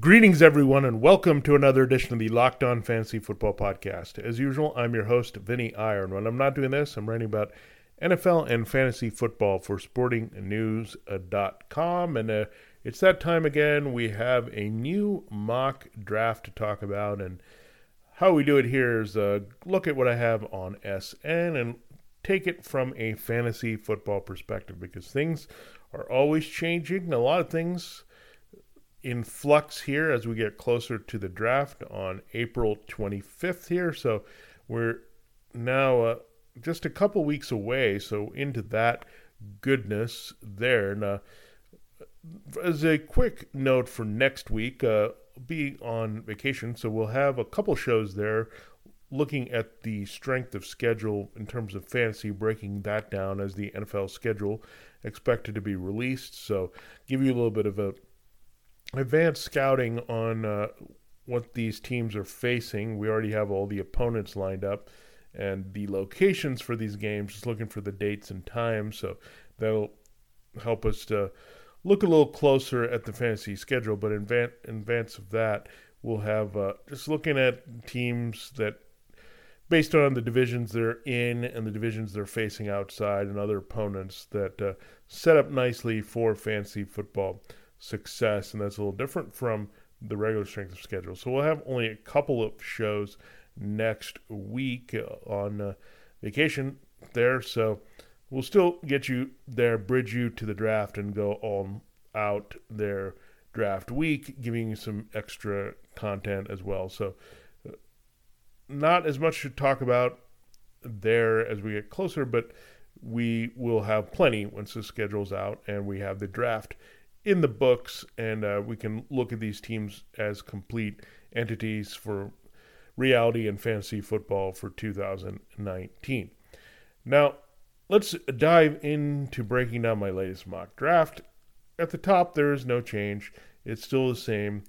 Greetings, everyone, and welcome to another edition of the Locked On Fantasy Football Podcast. As usual, I'm your host, Vinny Iyer. When I'm not doing this, I'm writing about NFL and fantasy football for sportingnews.com. And uh, it's that time again. We have a new mock draft to talk about. And how we do it here is uh, look at what I have on SN and take it from a fantasy football perspective because things are always changing. A lot of things in flux here as we get closer to the draft on April 25th here. So we're now uh, just a couple weeks away. So into that goodness there. Now, as a quick note for next week, uh, be on vacation, so we'll have a couple shows there looking at the strength of schedule in terms of fantasy, breaking that down as the NFL schedule expected to be released. So give you a little bit of a advanced scouting on uh, what these teams are facing. We already have all the opponents lined up and the locations for these games, just looking for the dates and times. So that'll help us to look a little closer at the fantasy schedule. But in, van- in advance of that, we'll have uh, just looking at teams that, based on the divisions they're in and the divisions they're facing outside and other opponents, that uh, set up nicely for fantasy football success, and that's a little different from the regular strength of schedule. So we'll have only a couple of shows next week on uh, vacation there. So we'll still get you there, bridge you to the draft, and go on out there draft week, giving you some extra content as well. So uh, not as much to talk about there as we get closer, but we will have plenty once the schedule's out and we have the draft in the books, and uh, we can look at these teams as complete entities for reality and fantasy football for 2019. Now, let's dive into breaking down my latest mock draft. At the top, there is no change, it's still the same,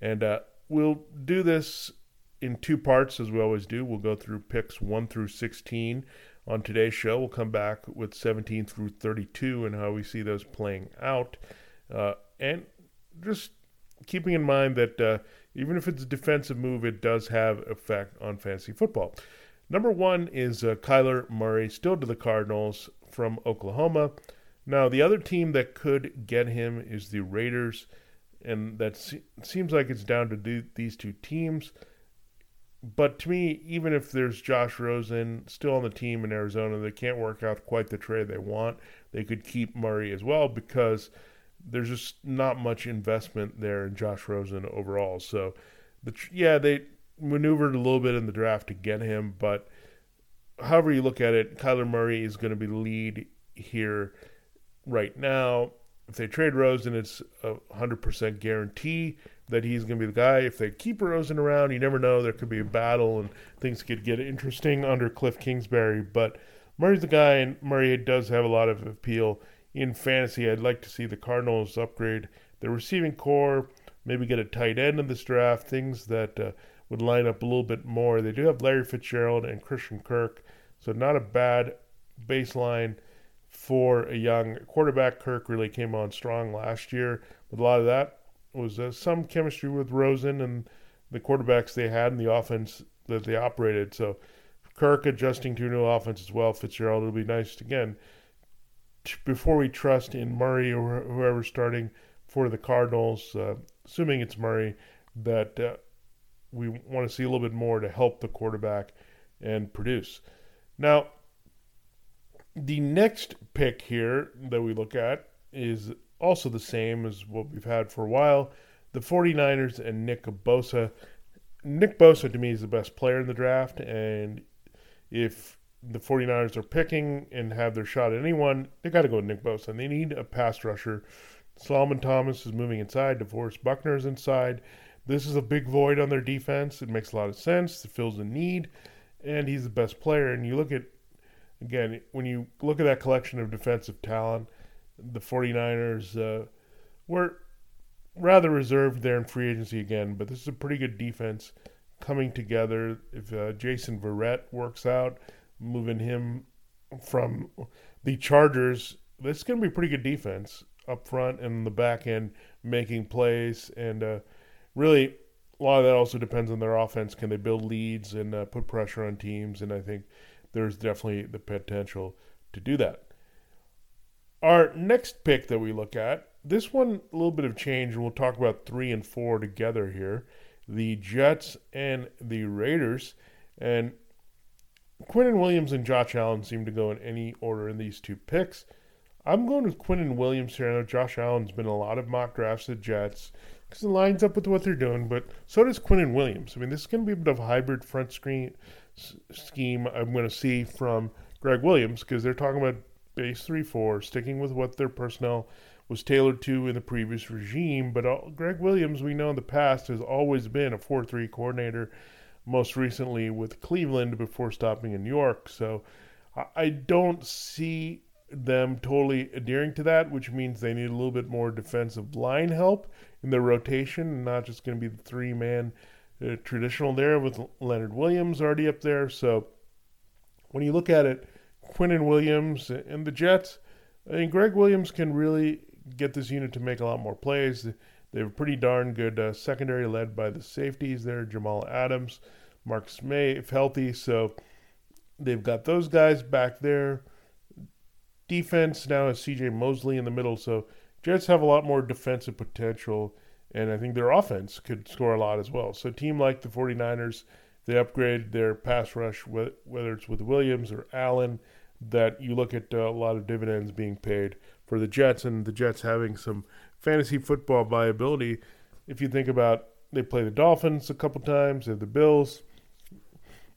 and uh, we'll do this in two parts as we always do. We'll go through picks 1 through 16 on today's show. We'll come back with 17 through 32 and how we see those playing out. Uh, and just keeping in mind that uh, even if it's a defensive move, it does have effect on fantasy football. Number one is uh, Kyler Murray, still to the Cardinals from Oklahoma. Now, the other team that could get him is the Raiders, and that se- seems like it's down to do- these two teams. But to me, even if there's Josh Rosen still on the team in Arizona, they can't work out quite the trade they want. They could keep Murray as well because there's just not much investment there in Josh Rosen overall. So, the yeah, they maneuvered a little bit in the draft to get him, but however you look at it, Kyler Murray is going to be the lead here right now. If they trade Rosen, it's a hundred percent guarantee that he's going to be the guy. If they keep Rosen around, you never know. There could be a battle and things could get interesting under Cliff Kingsbury. But Murray's the guy, and Murray does have a lot of appeal in fantasy, I'd like to see the Cardinals upgrade their receiving corps, maybe get a tight end in this draft, things that uh, would line up a little bit more. They do have Larry Fitzgerald and Christian Kirk, so not a bad baseline for a young quarterback. Kirk really came on strong last year, but a lot of that was uh, some chemistry with Rosen and the quarterbacks they had and the offense that they operated. So Kirk adjusting to a new offense as well. Fitzgerald, it'll be nice again before we trust in Murray or whoever's starting for the Cardinals, uh, assuming it's Murray, that uh, we want to see a little bit more to help the quarterback and produce. Now, the next pick here that we look at is also the same as what we've had for a while the 49ers and Nick Bosa. Nick Bosa to me is the best player in the draft, and if the 49ers are picking and have their shot at anyone, they got to go with Nick Bosa. And they need a pass rusher. Solomon Thomas is moving inside. DeForest Buckner is inside. This is a big void on their defense. It makes a lot of sense. It fills a need. and he's the best player. And you look at, again, when you look at that collection of defensive talent, the 49ers uh, were rather reserved there in free agency again, but this is a pretty good defense coming together. If uh, Jason Verrett works out, moving him from the Chargers, this is going to be pretty good defense up front and the back end making plays. And uh, really, a lot of that also depends on their offense. Can they build leads and uh, put pressure on teams? And I think there's definitely the potential to do that. Our next pick that we look at, this one, a little bit of change, and we'll talk about three and four together here the Jets and the Raiders. And Quinnen Williams and Josh Allen seem to go in any order in these two picks. I'm going with Quinnen Williams here. I know Josh Allen's been a lot of mock drafts at Jets because it lines up with what they're doing, but so does Quinnen Williams. I mean, this is going to be a bit of a hybrid front screen s- scheme I'm going to see from Gregg Williams because they're talking about base 3 4, sticking with what their personnel was tailored to in the previous regime. But all, Gregg Williams, we know in the past, has always been a 4 3 coordinator, most recently with Cleveland before stopping in New York. So I, don't see them totally adhering to that, which means they need a little bit more defensive line help in their rotation, not just going to be the three man uh, traditional there with Leonard Williams already up there. So when you look at it, Quinnen Williams and the Jets, I mean, Gregg Williams can really get this unit to make a lot more plays. They have a pretty darn good uh, secondary led by the safeties there, Jamal Adams, Marcus Maye, if healthy. So they've got those guys back there. Defense now has CJ Mosley in the middle. So Jets have a lot more defensive potential, and I think their offense could score a lot as well. So team like the 49ers, they upgrade their pass rush, whether it's with Williams or Allen, that you look at uh, a lot of dividends being paid for the Jets and the Jets having some fantasy football viability. If you think about they play the Dolphins a couple times, they have the Bills.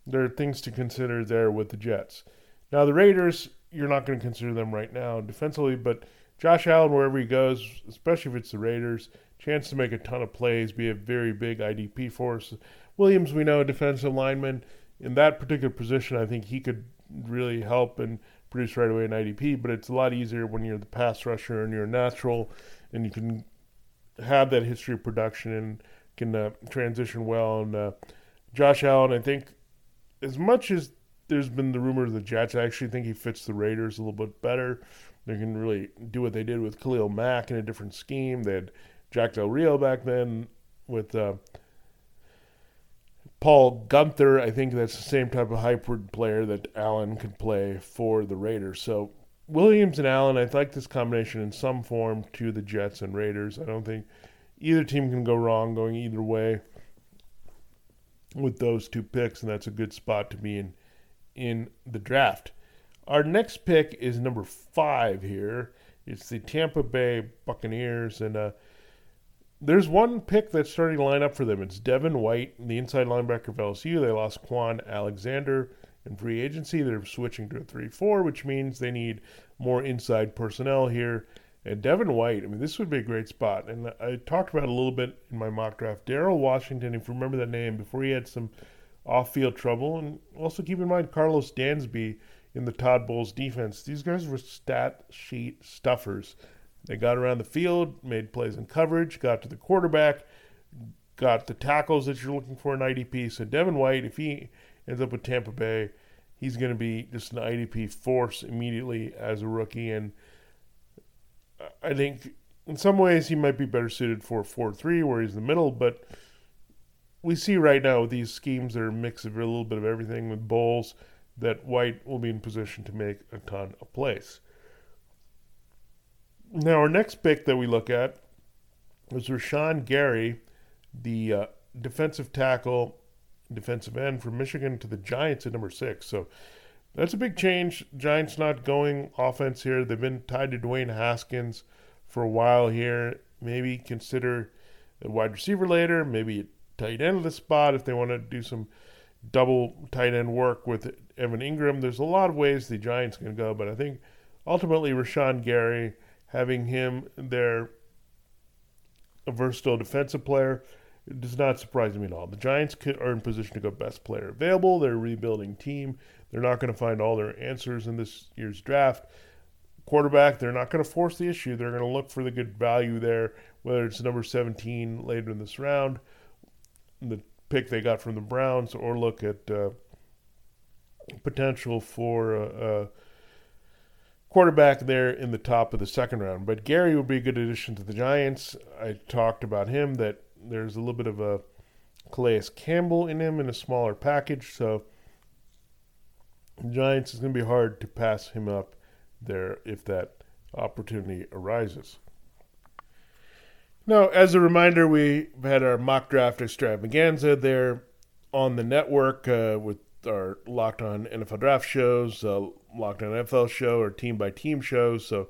There are things to consider there with the Jets. Now the Raiders, you're not going to consider them right now defensively, but Josh Allen, wherever he goes, especially if it's the Raiders, chance to make a ton of plays, be a very big IDP force. Williams, we know, a defensive lineman. In that particular position, I think he could really help and produce right away in IDP, but it's a lot easier when you're the pass rusher and you're natural and you can have that history of production and can uh, transition well. And uh, Josh Allen, I think, as much as there's been the rumor of the Jets, I actually think he fits the Raiders a little bit better. They can really do what they did with Khalil Mack in a different scheme. They had Jack Del Rio back then with uh, Paul Guenther. I think that's the same type of hybrid player that Allen could play for the Raiders. So Williams and Allen, I like this combination in some form to the Jets and Raiders. I don't think either team can go wrong going either way with those two picks, and that's a good spot to be in in the draft. Our next pick is number five here. It's the Tampa Bay Buccaneers, and uh, there's one pick that's starting to line up for them. It's Devin White, the inside linebacker of LSU. They lost Kwon Alexander in free agency. They're switching to a 3 4, which means they need more inside personnel here. And Devin White, I mean, this would be a great spot. And I talked about a little bit in my mock draft. Daryl Washington, if you remember that name, before he had some off field trouble. And also keep in mind Karlos Dansby in the Todd Bowles defense. These guys were stat sheet stuffers. They got around the field, made plays in coverage, got to the quarterback, got the tackles that you're looking for in IDP. So Devin White, if he ends up with Tampa Bay, he's going to be just an IDP force immediately as a rookie. And I think in some ways he might be better suited for 4 3, where he's the middle. But we see right now with these schemes that are a mix of a little bit of everything with Bowles that White will be in position to make a ton of plays. Now, our next pick that we look at was Rashan Gary, the uh, defensive tackle, defensive end from Michigan to the Giants at number six. So that's a big change. Giants not going offense here. They've been tied to Dwayne Haskins for a while here. Maybe consider a wide receiver later, maybe a tight end of the spot if they want to do some double tight end work with Evan Engram. There's a lot of ways the Giants can go, but I think ultimately Rashan Gary – having him there a versatile defensive player. It does not surprise me at all. The Giants are in position to go best player available. They're a rebuilding team. They're not going to find all their answers in this year's draft. Quarterback, they're not going to force the issue. They're going to look for the good value there, whether it's number 17 later in this round, the pick they got from the Browns, or look at uh, potential for a, a quarterback there in the top of the second round. But Gary would be a good addition to the Giants. I talked about him that there's a little bit of a Calais Campbell in him in a smaller package, so Giants is going to be hard to pass him up there if that opportunity arises. Now, as a reminder, we had our mock draft extravaganza there on the network uh, with our Locked On NFL Draft shows, uh, Locked On NFL show, or team by team shows. So,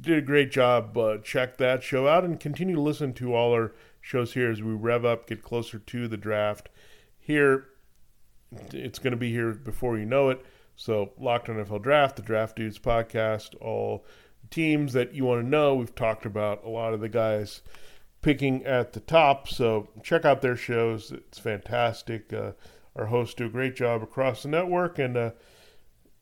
did a great job. Uh, check that show out and continue to listen to all our shows here as we rev up, get closer to the draft. Here, it's going to be here before you know it. So, Locked on NFL Draft, the Draft Dudes podcast, all teams that you want to know. We've talked about a lot of the guys picking at the top. So, check out their shows. It's fantastic. Uh, our hosts do a great job across the network. And uh,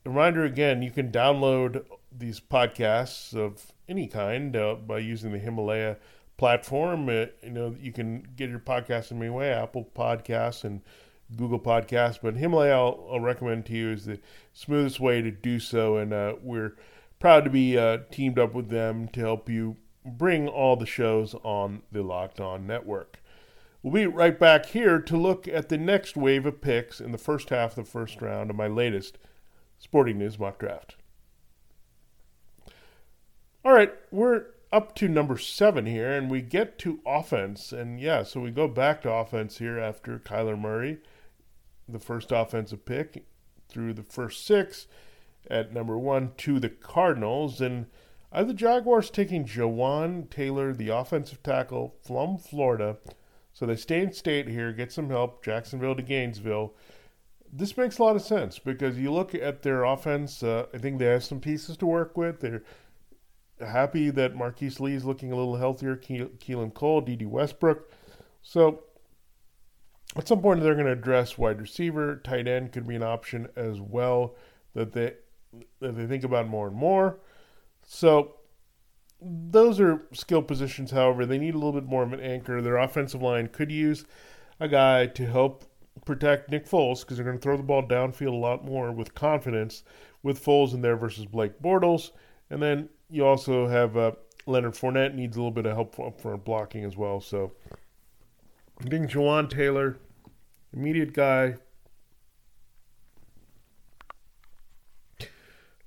a reminder again, you can download these podcasts of any kind uh, by using the Himalaya platform. Uh, you know, you can get your podcast in many ways, Apple Podcasts and Google Podcasts, but Himalaya I'll, I'll, recommend to you is the smoothest way to do so, and uh, we're proud to be uh, teamed up with them to help you bring all the shows on the Locked On Network. We'll be right back here to look at the next wave of picks in the first half of the first round of my latest Sporting News mock draft. All right, we're up to number seven here, and we get to offense. And yeah, so we go back to offense here after Kyler Murray the first offensive pick through the first six at number one to the Cardinals. And are the Jaguars taking Jawaan Taylor, the offensive tackle from Florida? So they stay in state here, get some help, Jacksonville to Gainesville. This makes a lot of sense because you look at their offense, uh, I think they have some pieces to work with. They're happy that Marquise Lee is looking a little healthier, Ke- Keelan Cole, Dede Westbrook. So at some point they're going to address wide receiver, tight end could be an option as well that they that they think about more and more. So those are skill positions. However, they need a little bit more of an anchor. Their offensive line could use a guy to help protect Nick Foles because they're going to throw the ball downfield a lot more with confidence with Foles in there versus Blake Bortles. And then you also have uh, Leonard Fournette needs a little bit of help up front blocking as well. So I think Jawaan Taylor, immediate guy.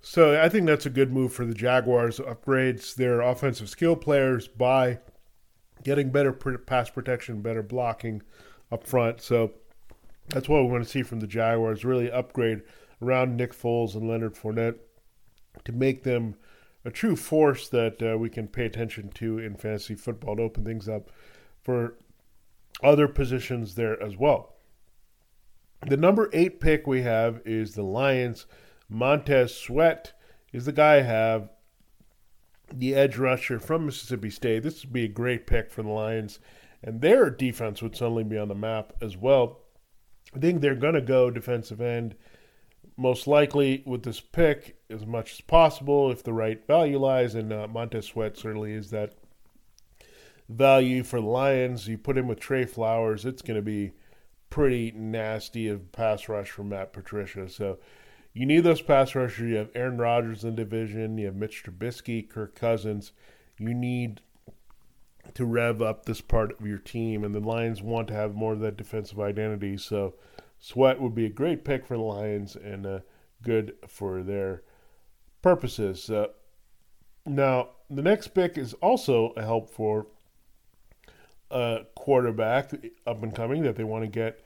So I think that's a good move for the Jaguars. Upgrades their offensive skill players by getting better pass protection, better blocking up front. So that's what we want to see from the Jaguars. Really upgrade around Nick Foles and Leonard Fournette to make them a true force that uh, we can pay attention to in fantasy football to open things up for other positions there as well. The number eight pick we have is the Lions. Montez Sweat is the guy I have, the edge rusher from Mississippi State. This would be a great pick for the Lions, and their defense would suddenly be on the map as well. I think they're going to go defensive end most likely with this pick as much as possible if the right value lies, and uh, Montez Sweat certainly is that value for the Lions. You put him with Trey Flowers, it's going to be pretty nasty of pass rush from Matt Patricia. So you need those pass rushers. You have Aaron Rodgers in the division. You have Mitch Trubisky, Kirk Cousins. You need to rev up this part of your team, and the Lions want to have more of that defensive identity. So Sweat would be a great pick for the Lions and uh, good for their purposes. Uh, now, the next pick is also a help for a quarterback up and coming that they want to get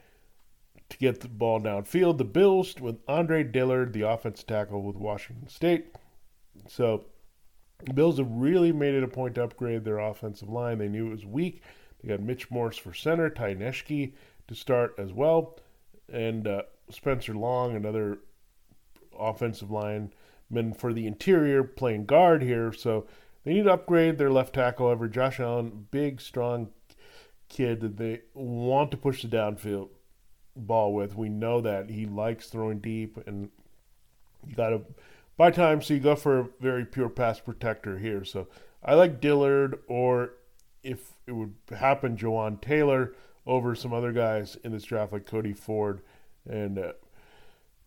to get the ball downfield. The Bills with Andre Dillard, the offensive tackle with Washington State. So the Bills have really made it a point to upgrade their offensive line. They knew it was weak. They got Mitch Morse for center, Ty Nsekhe to start as well, and uh, Spencer Long, another offensive lineman for the interior, playing guard here. So they need to upgrade their left tackle. Over Josh Allen, big, strong kid that they want to push the downfield ball with. We know that he likes throwing deep, and you got to buy time. So you go for a very pure pass protector here. So I like Dillard, or if it would happen, Jawaan Taylor over some other guys in this draft like Cody Ford and uh,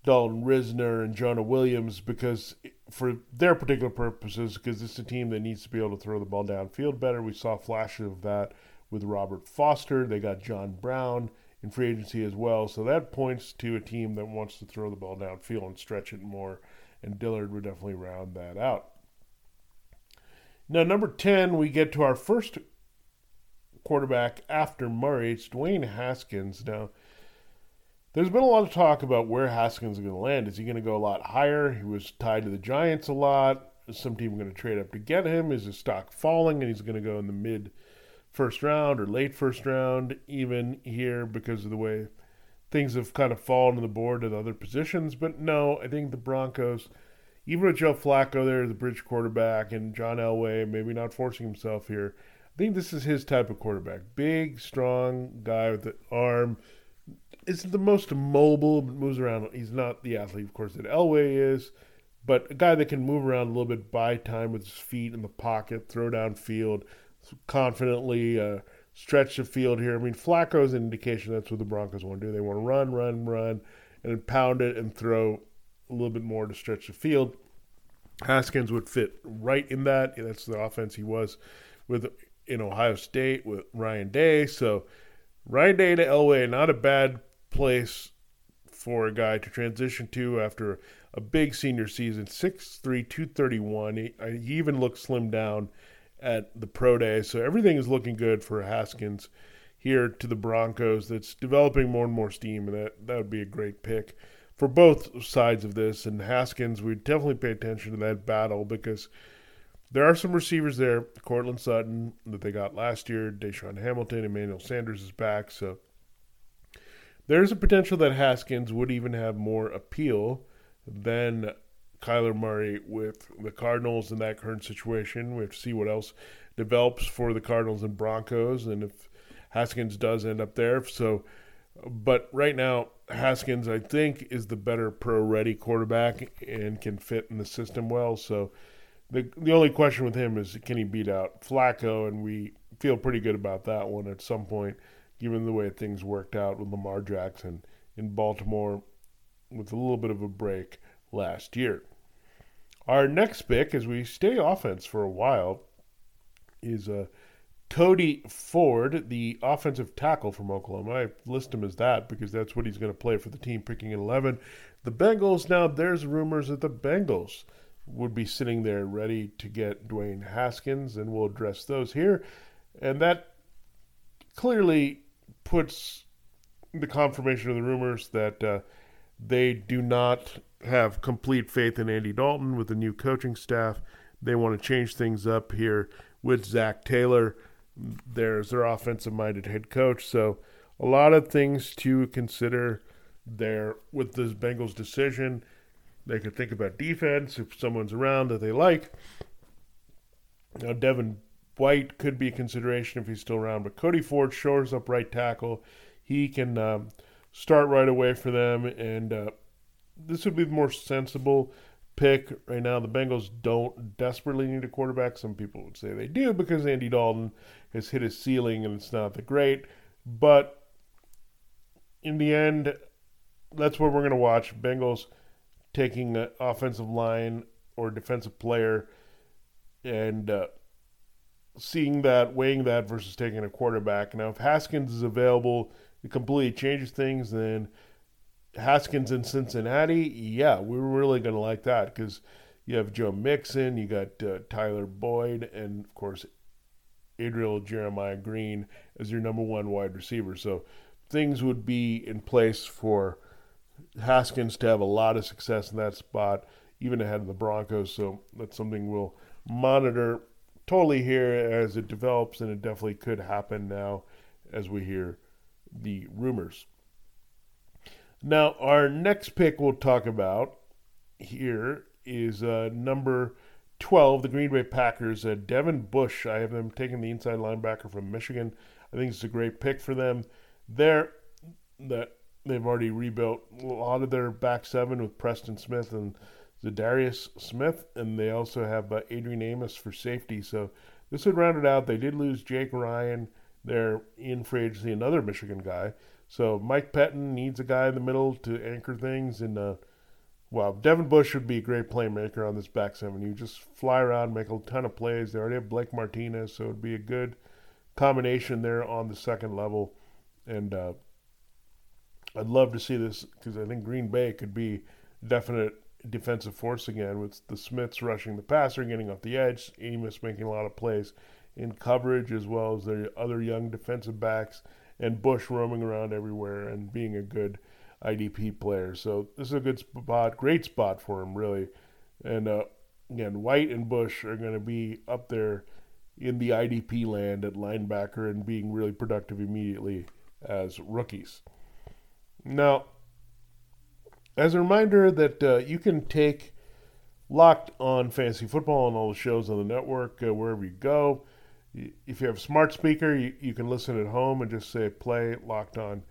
Dalton Risner and Jonah Williams because for their particular purposes, because it's a team that needs to be able to throw the ball downfield better. We saw flashes of that with Robert Foster. They got John Brown in free agency as well. So that points to a team that wants to throw the ball downfield and stretch it more. And Dillard would definitely round that out. Now, number 10, we get to our first quarterback after Murray. It's Dwayne Haskins. Now, there's been a lot of talk about where Haskins is going to land. Is he going to go a lot higher? He was tied to the Giants a lot. Is some team going to trade up to get him? Is his stock falling and he's going to go in the mid first round or late first round, even here because of the way things have kind of fallen on the board at other positions? But no, I think the Broncos, even with Joe Flacco there, the bridge quarterback, and John Elway, maybe not forcing himself here, think this is his type of quarterback. Big, strong guy with the arm isn't the most mobile, moves around. He's not the athlete, of course, that Elway is, but a guy that can move around a little bit, buy time with his feet in the pocket, throw down field confidently, uh, stretch the field here. I mean, Flacco's an indication that's what the Broncos want to do. They want to run, run, run, and pound it and throw a little bit more to stretch the field. Haskins would fit right in that. That's the offense he was with in Ohio State with Ryan Day. So Ryan Day to Elway, not a bad place for a guy to transition to after a big senior season. 6'3", 231. He, uh, he even looked slim down at the pro day. So everything is looking good for Haskins here to the Broncos. That's developing more and more steam, and that, that would be a great pick for both sides of this. And Haskins, we would definitely pay attention to that battle because there are some receivers there. Courtland Sutton that they got last year, DaeSean Hamilton, Emmanuel Sanders is back. So there's a potential that Haskins would even have more appeal than Kyler Murray with the Cardinals in that current situation. We have to see what else develops for the Cardinals and Broncos, and if Haskins does end up there. So, but right now, Haskins, I think, is the better pro-ready quarterback and can fit in the system well. So, the the only question with him is can he beat out Flacco, and we feel pretty good about that one at some point given the way things worked out with Lamar Jackson in Baltimore with a little bit of a break last year. Our next pick, as we stay offense for a while, is uh, Cody Ford, the offensive tackle from Oklahoma. I list him as that because that's what he's going to play for the team, picking at 11. The Bengals, now there's rumors that the Bengals would be sitting there ready to get Dwayne Haskins, and we'll address those here. And that clearly puts the confirmation of the rumors that uh, they do not have complete faith in Andy Dalton with the new coaching staff. They want to change things up here with Zac Taylor. There's their offensive minded head coach. So, a lot of things to consider there with this Bengals decision. They could think about defense if someone's around that they like. Now, Devin White could be a consideration if he's still around, but Cody Ford shores up right tackle. He can um, start right away for them, and uh, this would be the more sensible pick right now. The Bengals don't desperately need a quarterback. Some people would say they do because Andy Dalton has hit his ceiling and it's not that great. But in the end, that's what we're going to watch. Bengals taking an offensive line or defensive player and uh, seeing that, weighing that versus taking a quarterback. Now, if Haskins is available, it completely changes things. Then Haskins in Cincinnati, yeah, we are really going to like that because you have Joe Mixon, you got uh, Tyler Boyd, and of course, Adriel Jeremiah Green as your number one wide receiver. So things would be in place for Haskins to have a lot of success in that spot, even ahead of the Broncos. So that's something we'll monitor totally here as it develops, and it definitely could happen now as we hear the rumors. Now, our next pick we'll talk about here is uh, number 12, the Green Bay Packers. Uh, Devin Bush, I have them taking the inside linebacker from Michigan. I think it's a great pick for them. They're that they've already rebuilt a lot of their back seven with Preston Smith and Za'Darius Smith, and they also have uh, Adrian Amos for safety. So this would round it out. They did lose Jake Ryan. They're in free agency, another Michigan guy. So Mike Pettine needs a guy in the middle to anchor things. And uh, well, Devin Bush would be a great playmaker on this back seven. You just fly around, make a ton of plays. They already have Blake Martinez, so it'd be a good combination there on the second level. And uh, I'd love to see this because I think Green Bay could be definite defensive force again with the Smiths rushing the passer, getting off the edge, Amos making a lot of plays in coverage as well as their other young defensive backs, and Bush roaming around everywhere and being a good IDP player. So this is a good spot, great spot for him, really. And uh, again, White and Bush are going to be up there in the IDP land at linebacker and being really productive immediately as rookies. Now, as a reminder that uh, you can take Locked on Fantasy Football and all the shows on the network uh, wherever you go. If you have a smart speaker, you, you can listen at home and just say play Locked on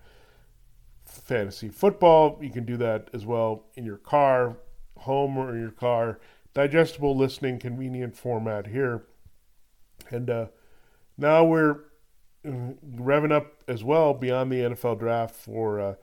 Fantasy Football. You can do that as well in your car, home or in your car. Digestible listening, convenient format here. And uh, now we're uh, revving up as well beyond the NFL draft for uh,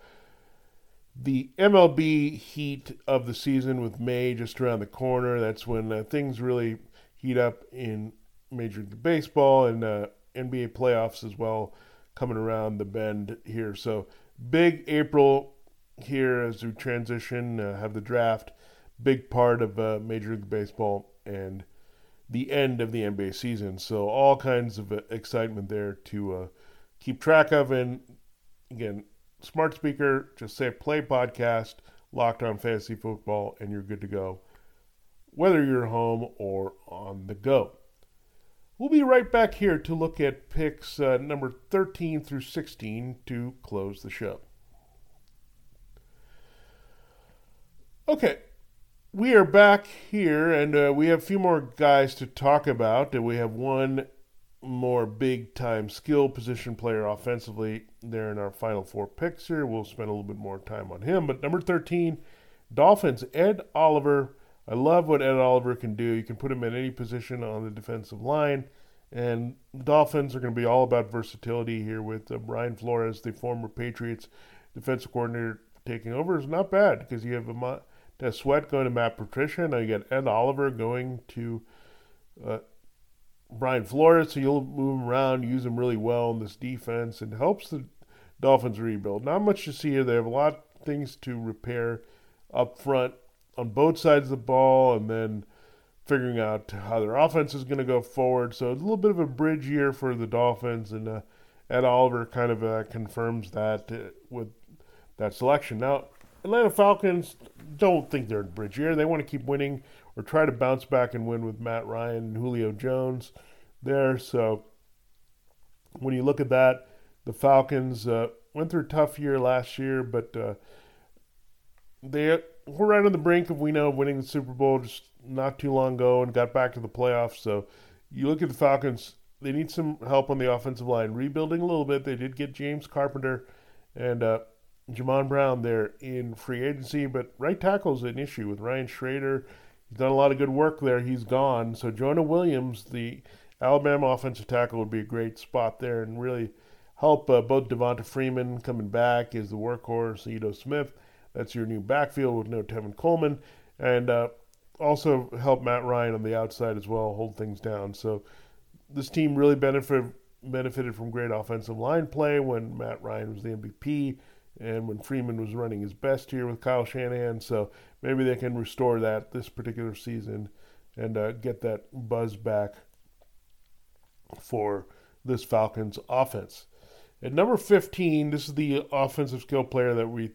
the MLB heat of the season with May just around the corner. That's when uh, things really heat up in Major League Baseball and uh, NBA playoffs as well coming around the bend here. So big April here as we transition, uh, have the draft, big part of uh, Major League Baseball and the end of the NBA season. So all kinds of uh, excitement there to uh, keep track of. And again, smart speaker, just say play podcast, locked on fantasy football, and you're good to go, whether you're home or on the go. We'll be right back here to look at picks uh, number 13 through 16 to close the show. Okay, we are back here, and uh, we have a few more guys to talk about. And we have one more big time skill position player offensively there in our final four picks here. We'll spend a little bit more time on him. But number 13, Dolphins, Ed Oliver. I love what Ed Oliver can do. You can put him in any position on the defensive line. And Dolphins are going to be all about versatility here with uh, Brian Flores, the former Patriots defensive coordinator, taking over. Is not bad because you have a Montez Sweat going to Matt Patricia. Now you got Ed Oliver going to uh, Brian Flores, so you'll move him around, use him really well in this defense, and helps the Dolphins rebuild. Not much to see here. They have a lot of things to repair up front on both sides of the ball, and then figuring out how their offense is going to go forward. So it's a little bit of a bridge year for the Dolphins, and uh, Ed Oliver kind of uh, confirms that uh, with that selection. Now, Atlanta Falcons don't think they're in bridge year. They want to keep winning or try to bounce back and win with Matt Ryan and Julio Jones there. So when you look at that, the Falcons uh, went through a tough year last year, but uh, they were right on the brink of we know winning the Super Bowl just not too long ago and got back to the playoffs. So you look at the Falcons; they need some help on the offensive line, rebuilding a little bit. They did get James Carpenter and uh, Jamon Brown there in free agency, but right tackle is an issue with Ryan Schraeder. He's done a lot of good work there. He's gone. So Jonah Williams, the Alabama offensive tackle, would be a great spot there and really help uh, both Devonta Freeman coming back as the workhorse, Ito Smith. That's your new backfield with no Tevin Coleman. And uh, also help Matt Ryan on the outside as well, hold things down. So this team really benefited benefited from great offensive line play when Matt Ryan was the MVP and when Freeman was running his best here with Kyle Shanahan. So maybe they can restore that this particular season and uh, get that buzz back for this Falcons offense. At number 15, this is the offensive skill player that we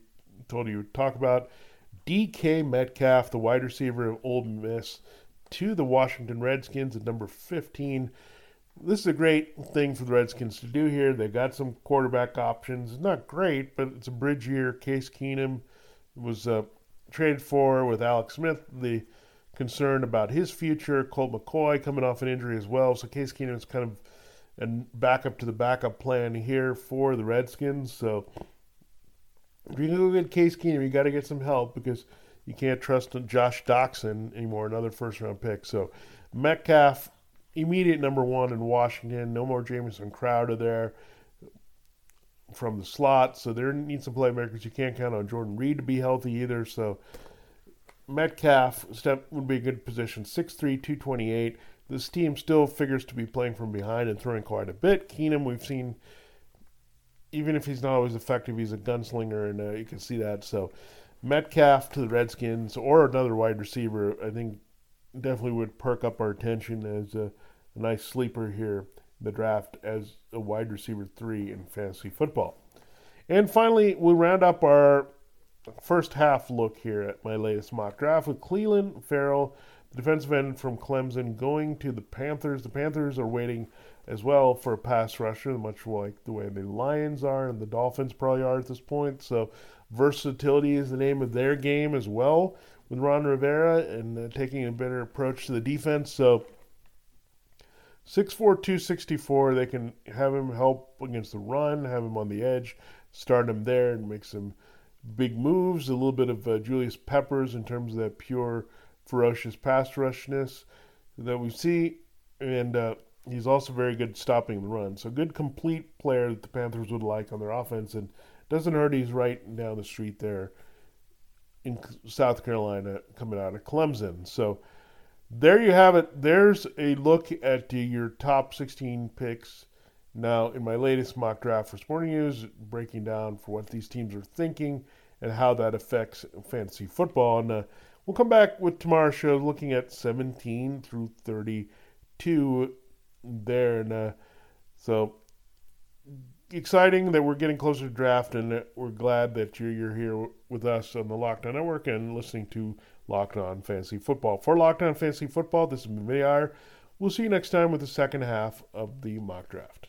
told you to talk about. DK Metcalf, the wide receiver of Ole Miss, to the Washington Redskins at number 15 this is a great thing for the Redskins to do here. They've got some quarterback options. Not great, but it's a bridge year. Case Keenum was uh, traded for with Alex Smith. The concern about his future. Colt McCoy coming off an injury as well. So Case Keenum is kind of and backup to the backup plan here for the Redskins. So if you're going to go get Case Keenum, you got to get some help because you can't trust Josh Doctson anymore, another first round pick. So Metcalf, immediate number one in Washington. No more Jamison Crowder there from the slot. So there need some playmakers. You can't count on Jordan Reed to be healthy either. So Metcalf step would be a good position. 6'3", 228. This team still figures to be playing from behind and throwing quite a bit. Keenum, we've seen, even if he's not always effective, he's a gunslinger, and uh, you can see that. So Metcalf to the Redskins or another wide receiver, I think definitely would perk up our attention as a, a nice sleeper here in the draft as a wide receiver three in fantasy football. And finally, we'll round up our first half look here at my latest mock draft with Clelin Ferrell, the defensive end from Clemson, going to the Panthers. The Panthers are waiting as well for a pass rusher, much like the way the Lions are and the Dolphins probably are at this point. So versatility is the name of their game as well with Ron Rivera and uh, taking a better approach to the defense. So 6'4", 264, they can have him help against the run, have him on the edge, start him there and make some big moves, a little bit of uh, Julius Peppers in terms of that pure, ferocious pass rushness that we see. And uh, he's also very good stopping the run. So good complete player that the Panthers would like on their offense. And doesn't hurt he's right down the street there in South Carolina coming out of Clemson. So there you have it. There's a look at your top 16 picks. Now, in my latest mock draft for Sporting News, breaking down for what these teams are thinking and how that affects fantasy football. And uh, we'll come back with tomorrow's show looking at 17 through 32 there. And uh, so exciting that we're getting closer to draft, and we're glad that you're, you're here with us on the Locked On Network and listening to Locked On Fantasy Football. For Locked On Fantasy Football, this is Vinny We'll see you next time with the second half of the mock draft.